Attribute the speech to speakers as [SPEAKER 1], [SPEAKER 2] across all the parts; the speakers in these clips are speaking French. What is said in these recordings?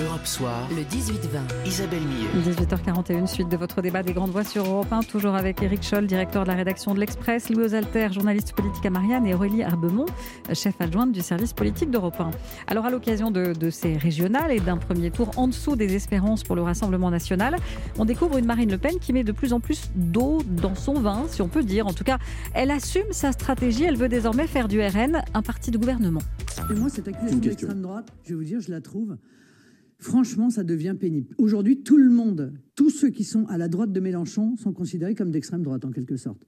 [SPEAKER 1] Europe Soir,
[SPEAKER 2] le 18-20.
[SPEAKER 1] Isabelle Millet.
[SPEAKER 3] 18h41, suite de votre débat des grandes voix sur Europe 1, toujours avec Éric Scholl, directeur de la rédaction de l'Express, Louis Alter, journaliste politique à Marianne, et Aurélie Arbemont, chef adjointe du service politique d'Europe 1. Alors, à l'occasion de, de, ces régionales et d'un premier tour en dessous des espérances pour le Rassemblement national, on découvre une Marine Le Pen qui met de plus en plus d'eau dans son vin, si on peut dire. En tout cas, elle assume sa stratégie, elle veut désormais faire du RN un parti de gouvernement.
[SPEAKER 4] Et moi, cette accusation d'extrême droite, je vais vous dire, je la trouve franchement, ça devient pénible. Aujourd'hui, tout le monde, tous ceux qui sont à la droite de Mélenchon sont considérés comme d'extrême droite, en quelque sorte.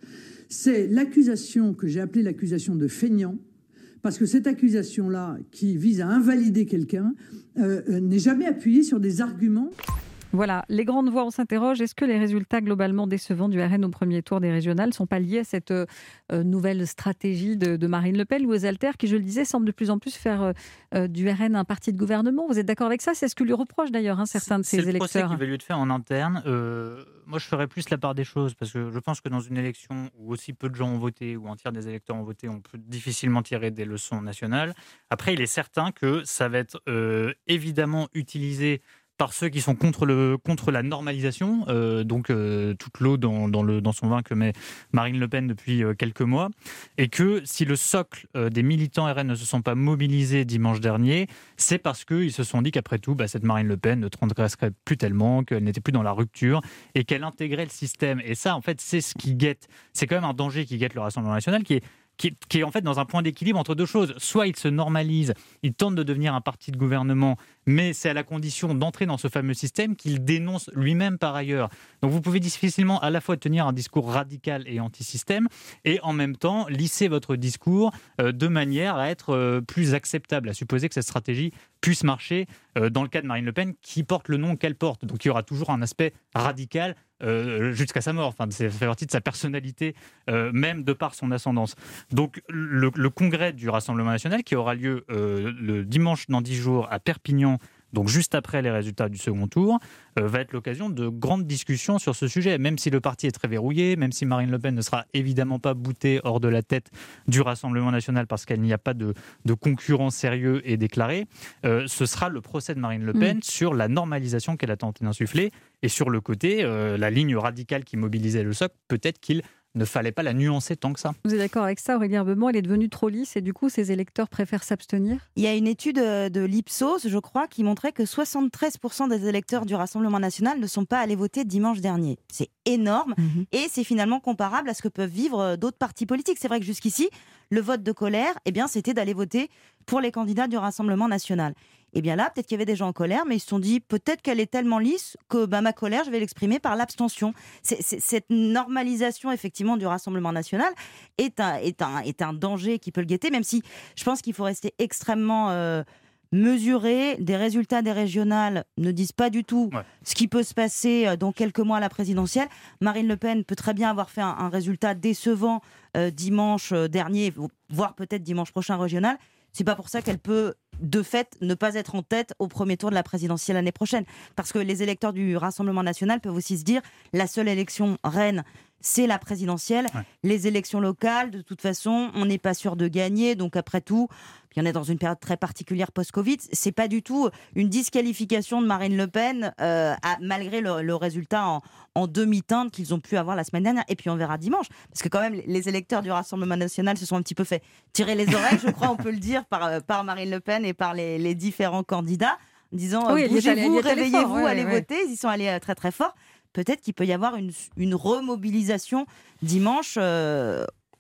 [SPEAKER 4] C'est l'accusation que j'ai appelée l'accusation de feignant, parce que cette accusation-là, qui vise à invalider quelqu'un, euh, euh, n'est jamais appuyée sur des arguments.
[SPEAKER 3] Voilà, les grandes voix, on s'interroge. Est-ce que les résultats globalement décevants du RN au premier tour des régionales ne sont pas liés à cette euh, nouvelle stratégie de, Marine Le Pen ou Alter, qui, je le disais, semble de plus en plus faire euh, du RN un parti de gouvernement? Vous êtes d'accord avec ça? C'est ce que lui reprochent d'ailleurs hein, certains de ses électeurs.
[SPEAKER 5] C'est le procès qui va lui être fait en interne. Euh, moi, je ferais plus la part des choses, parce que je pense que dans une élection où aussi peu de gens ont voté, ou un tiers des électeurs ont voté, on peut difficilement tirer des leçons nationales. Après, il est certain que ça va être évidemment utilisé par ceux qui sont contre, le, contre la normalisation, euh, donc euh, toute l'eau dans, dans, le, dans son vin que met Marine Le Pen depuis euh, quelques mois, et que si le socle des militants RN ne se sont pas mobilisés dimanche dernier, c'est parce qu'ils se sont dit qu'après tout, bah, cette Marine Le Pen ne transgresserait plus tellement, qu'elle n'était plus dans la rupture, et qu'elle intégrait le système. Et ça, en fait, c'est ce qui guette, c'est quand même un danger qui guette le Rassemblement national, qui est qui, est en fait dans un point d'équilibre entre deux choses. Soit il se normalise, il tente de devenir un parti de gouvernement mais c'est à la condition d'entrer dans ce fameux système qu'il dénonce lui-même par ailleurs. Donc vous pouvez difficilement à la fois tenir un discours radical et anti-système et en même temps lisser votre discours euh, de manière à être euh, plus acceptable, à supposer que cette stratégie puisse marcher euh, dans le cas de Marine Le Pen qui porte le nom qu'elle porte. Donc il y aura toujours un aspect radical jusqu'à sa mort. Enfin, ça fait partie de sa personnalité, même de par son ascendance. Donc le, le, congrès du Rassemblement national qui aura lieu le dimanche dans dix jours à Perpignan donc juste après les résultats du second tour, euh, va être l'occasion de grandes discussions sur ce sujet. Même si le parti est très verrouillé, même si Marine Le Pen ne sera évidemment pas boutée hors de la tête du Rassemblement national parce qu'il n'y a pas de, concurrent sérieux et déclaré, euh, ce sera le procès de Marine Le Pen mm. sur la normalisation qu'elle a tenté d'insuffler et sur le côté, euh, la ligne radicale qui mobilisait le socle, peut-être qu'il ne fallait pas la nuancer tant que ça.
[SPEAKER 3] Vous êtes d'accord avec ça, Aurélien Beumont Elle est devenue trop lisse et du coup, ses électeurs préfèrent s'abstenir?
[SPEAKER 6] Il y a une étude euh, de l'Ipsos, je crois, qui montrait que 73% des électeurs du Rassemblement national ne sont pas allés voter dimanche dernier. C'est énorme mhm. et c'est finalement comparable à ce que peuvent vivre euh, d'autres partis politiques. C'est vrai que jusqu'ici, le vote de colère, eh bien, c'était d'aller voter pour les candidats du Rassemblement national. Et eh bien là, peut-être qu'il y avait des gens en colère, mais ils se sont dit peut-être qu'elle est tellement lisse que bah, ma colère, je vais l'exprimer par l'abstention. cette normalisation effectivement du Rassemblement national est un, est un, est un danger qui peut le guetter, même si je pense qu'il faut rester extrêmement euh, mesuré. Des résultats des régionales ne disent pas du tout ce qui peut se passer euh, dans quelques mois à la présidentielle. Marine Le Pen peut très bien avoir fait un, résultat décevant euh, dimanche dernier, voire peut-être dimanche prochain régional. C'est pas pour ça qu'elle peut de fait ne pas être en tête au premier tour de la présidentielle l'année prochaine. Parce que les électeurs du Rassemblement national peuvent aussi se dire la seule élection reine, c'est la présidentielle. Les élections locales, de toute façon, on n'est pas sûr de gagner. Donc après tout, il y en a dans une période très particulière post-Covid. C'est pas du tout une disqualification de Marine Le Pen, euh, malgré le, résultat en, demi-teinte qu'ils ont pu avoir la semaine dernière. Et puis on verra dimanche, parce que quand même les électeurs du Rassemblement national se sont un petit peu fait tirer les oreilles, je crois, on peut le dire, par, euh, par Marine Le Pen et par les, différents candidats, en disant oui, bougez-vous, réveillez-vous, allez voter. Ils y sont allés euh, très très fort. Peut-être qu'il peut y avoir une, une remobilisation dimanche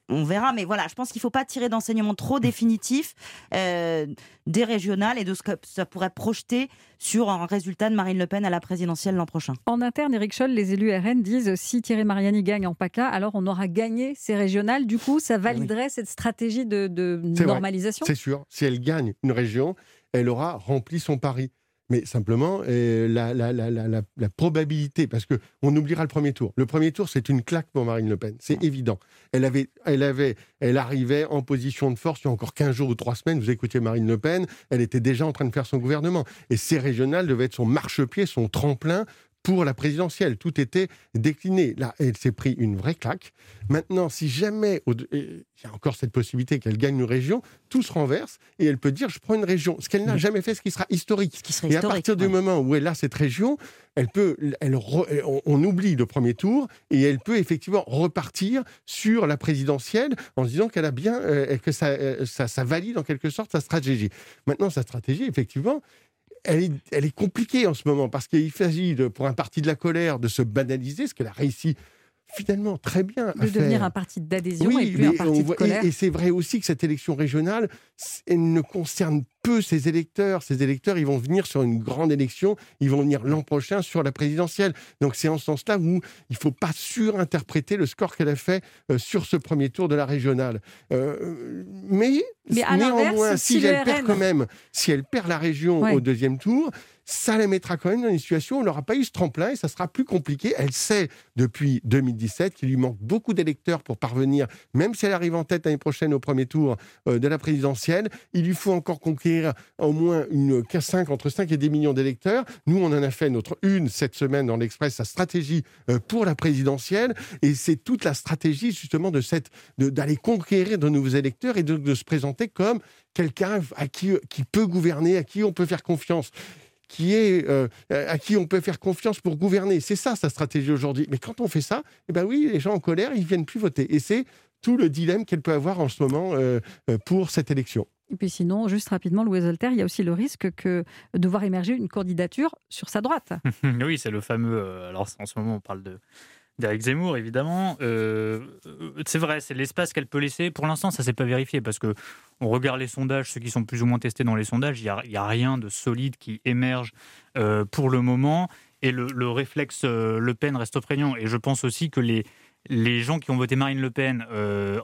[SPEAKER 6] on verra. Mais voilà, je pense qu'il ne faut pas tirer d'enseignements trop définitifs euh, des régionales et de ce que ça pourrait projeter sur un résultat de Marine Le Pen à la présidentielle l'an prochain.
[SPEAKER 3] En interne, Eric Scholl, les élus RN disent si Thierry Mariani gagne en PACA, alors on aura gagné ces régionales. Du coup, ça validerait cette stratégie de, de normalisation?
[SPEAKER 7] C'est sûr. Si elle gagne une région, elle aura rempli son pari mais simplement euh, la, la, la, la, probabilité, parce qu'on oubliera le premier tour. Le premier tour, c'est une claque pour Marine Le Pen, c'est évident. Elle, avait, elle, avait, elle arrivait en position de force il y a encore 15 jours ou 3 semaines, vous écoutiez Marine Le Pen, elle était déjà en train de faire son gouvernement. Et ces régionales devaient être son marchepied, son tremplin pour la présidentielle. Tout était décliné. Là, elle s'est pris une vraie claque. Maintenant, si jamais il y a encore cette possibilité qu'elle gagne une région, tout se renverse et elle peut dire je prends une région. Ce qu'elle n'a jamais fait, ce qui sera historique. et à partir du moment où elle a cette région, elle peut, elle on, oublie le premier tour et elle peut effectivement repartir sur la présidentielle en se disant qu'elle a bien, euh, que ça, euh, ça, ça valide en quelque sorte sa stratégie. Maintenant, sa stratégie, effectivement, elle est, compliquée en ce moment parce qu'il s'agit pour un parti de la colère de se banaliser, ce qu'elle a réussi finalement très bien.
[SPEAKER 3] De devenir un parti d'adhésion et plus un parti de colère.
[SPEAKER 7] Et, c'est vrai aussi que cette élection régionale, elle ne concerne peu ses électeurs. Ces électeurs, ils vont venir sur une grande élection, ils vont venir l'an prochain sur la présidentielle. Donc c'est en ce sens-là où il ne faut pas surinterpréter le score qu'elle a fait euh, sur ce premier tour de la régionale. Euh, mais, néanmoins, si, elle perd quand même, si elle perd la région au deuxième tour, ça la mettra quand même dans une situation où elle n'aura pas eu ce tremplin et ça sera plus compliqué. Elle sait depuis 2017 qu'il lui manque beaucoup d'électeurs pour parvenir, même si elle arrive en tête l'année prochaine au premier tour euh, de la présidentielle, il lui faut encore conquérir au moins une 5, entre 5 et 10 millions d'électeurs. Nous, on en a fait notre une cette semaine dans l'Express, sa stratégie euh, pour la présidentielle et c'est toute la stratégie justement de cette d'aller conquérir de nouveaux électeurs et de, de se présenter comme quelqu'un à qui, qui peut gouverner, à qui on peut faire confiance qui est, euh, à qui on peut faire confiance pour gouverner. C'est ça sa stratégie aujourd'hui. Mais quand on fait ça, eh ben oui, les gens en colère, ils viennent plus voter. Et c'est tout le dilemme qu'elle peut avoir en ce moment euh, euh, pour cette élection.
[SPEAKER 3] Et puis sinon, juste rapidement, Louis Voltaire, il y a aussi le risque que de voir émerger une candidature sur sa droite.
[SPEAKER 5] oui, c'est le fameux. Alors en ce moment, on parle de d'Éric Zemmour, évidemment. Euh, c'est vrai, c'est l'espace qu'elle peut laisser. Pour l'instant, ça ne s'est pas vérifié parce que on regarde les sondages, ceux qui sont plus ou moins testés dans les sondages, il n'y a, rien de solide qui émerge euh, pour le moment. Et le, réflexe euh, Le Pen reste prégnant. Et je pense aussi que les, les gens qui ont voté Marine Le Pen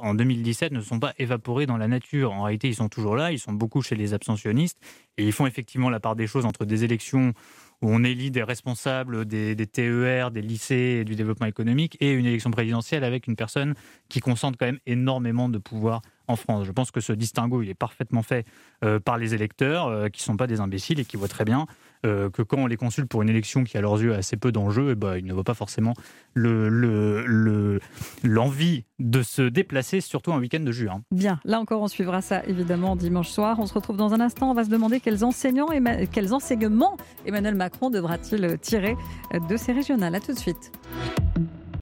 [SPEAKER 5] en 2017 ne sont pas évaporés dans la nature. En réalité, ils sont toujours là, ils sont beaucoup chez les abstentionnistes, et ils font effectivement la part des choses entre des élections où on élit des responsables des, TER, des lycées et du développement économique, et une élection présidentielle avec une personne qui concentre quand même énormément de pouvoir en France. Je pense que ce distinguo, il est parfaitement fait euh, par les électeurs, euh, qui ne sont pas des imbéciles et qui voient très bien euh, que quand on les consulte pour une élection qui, à leurs yeux, a assez peu d'enjeux, ben, ils ne voient pas forcément l'envie le, de se déplacer, surtout un week-end de juin.
[SPEAKER 3] Bien, là encore, on suivra ça évidemment dimanche soir. On se retrouve dans un instant. On va se demander quels, enseignants, quels enseignements Emmanuel Macron devra-t-il tirer de ces régionales. A tout de suite.